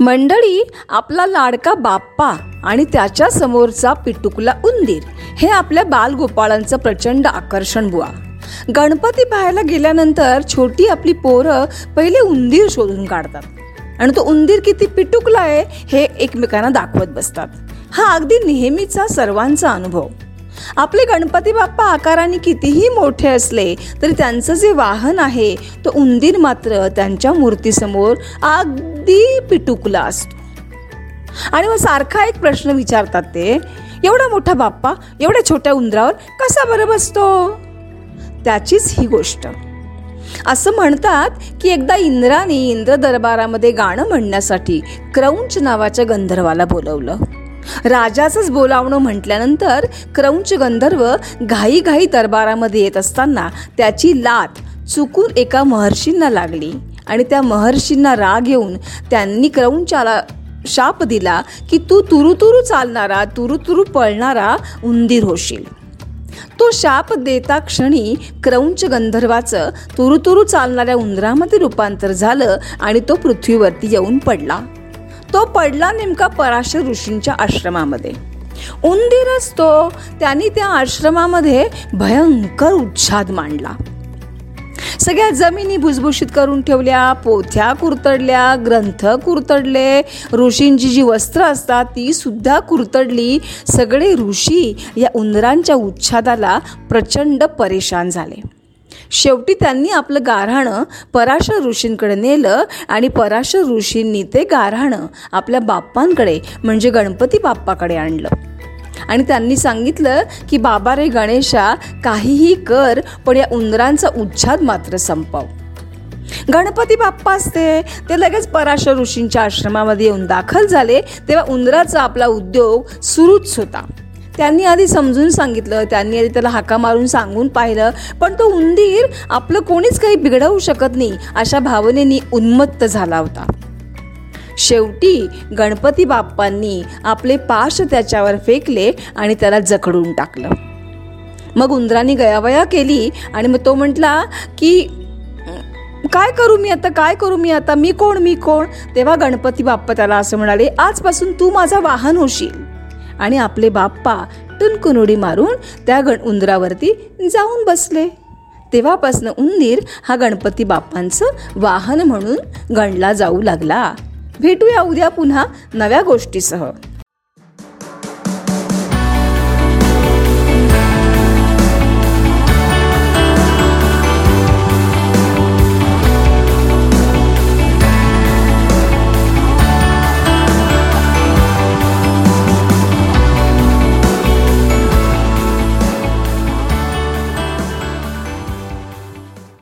मंडळी आपला लाडका बाप्पा आणि त्याच्या समोरचा पिटुकला उंदीर हे आपल्या बालगोपाळांचं प्रचंड आकर्षण बुवा. गणपती पाहायला गेल्यानंतर छोटी आपली पोरं पहिले उंदीर शोधून काढतात. आणि तो उंदीर किती पिटुकला आहे हे एकमेकांना दाखवत बसतात. हा अगदी नेहमीचा सर्वांचा अनुभव. आपले गणपती बाप्पा आकाराने कितीही मोठे असले तरी त्यांचं जे वाहन आहे तो उंदीर मात्र त्यांच्या मूर्तीसमोर अगदी पिटुकला असतो. आणि मग सारखा एक प्रश्न विचारतात ते एवढा मोठा बाप्पा एवढ्या छोट्या उंदरावर कसा बरं बसतो? त्याचीच ही गोष्ट. असं म्हणतात की एकदा इंद्राने इंद्र दरबारामध्ये गाणं म्हणण्यासाठी क्रौंच नावाच्या गंधर्वाला बोलवलं. राजाचंच बोलावणं म्हटल्यानंतर क्रौंच गंधर्व घाई घाई दरबारामध्ये येत असताना त्याची लात चुकून एका महर्षींना लागली. आणि त्या महर्षींना राग येऊन त्यांनी क्रौंचाला शाप दिला की तू तुरुतुरु चालणारा तुरुतुरु पळणारा उंदीर होशील. तो शाप देता क्षणी क्रौंच गंधर्वाचं तुरुतुरु चालणाऱ्या उंदरामध्ये रूपांतर झालं आणि तो पृथ्वीवरती येऊन पडला. तो पडला नेमका पराशर ऋषींच्या आश्रमामध्ये. उंदीरच तो त्यांनी त्या आश्रमामध्ये भयंकर उच्छाद मांडला. सगळ्या जमिनी भुसभुशीत करून ठेवल्या पोथ्या कुरतडल्या ग्रंथ कुरतडले ऋषींची जी वस्त्र असतात ती सुद्धा कुरतडली. सगळे ऋषी या उंदरांच्या उच्छादाला प्रचंड परेशान झाले. शेवटी त्यांनी आपलं गारहाणं पराशर ऋषींकडे नेलं आणि पराशर ऋषींनी ते गारहाणं आपल्या बाप्पांकडे म्हणजे गणपती बाप्पाकडे आणलं. आणि त्यांनी सांगितलं की बाबा रे गणेशा काहीही कर पण या उंदरांचा उच्छाद मात्र संपव. गणपती बाप्पा असते. ते लगेच पराशर ऋषींच्या आश्रमामध्ये येऊन दाखल झाले. तेव्हा उंदराचा आपला उद्योग सुरूच होता. त्यांनी आधी समजून सांगितलं त्यांनी आधी त्याला हाका मारून सांगून पाहिलं पण तो उंदीर आपलं कोणीच काही बिघडवू शकत नाही अशा भावनेनी उन्मत्त झाला होता. शेवटी गणपती बाप्पांनी आपले पाश त्याच्यावर फेकले आणि त्याला जखडून टाकलं. मग उंदराने गयावया केली आणि मग तो म्हटला की काय करू मी आता? काय करू मी आता? मी कोण? मी कोण? तेव्हा गणपती बाप्पा त्याला असं म्हणाले आजपासून तू माझा वाहन होशील. आणि आपले बाप्पा टुनकुन उडी मारून त्या गण उंदरावरती जाऊन बसले. तेव्हापासनं उंदीर हा गणपती बाप्पांचं वाहन म्हणून गणला जाऊ लागला. भेटूया उद्या पुन्हा नव्या गोष्टीसह.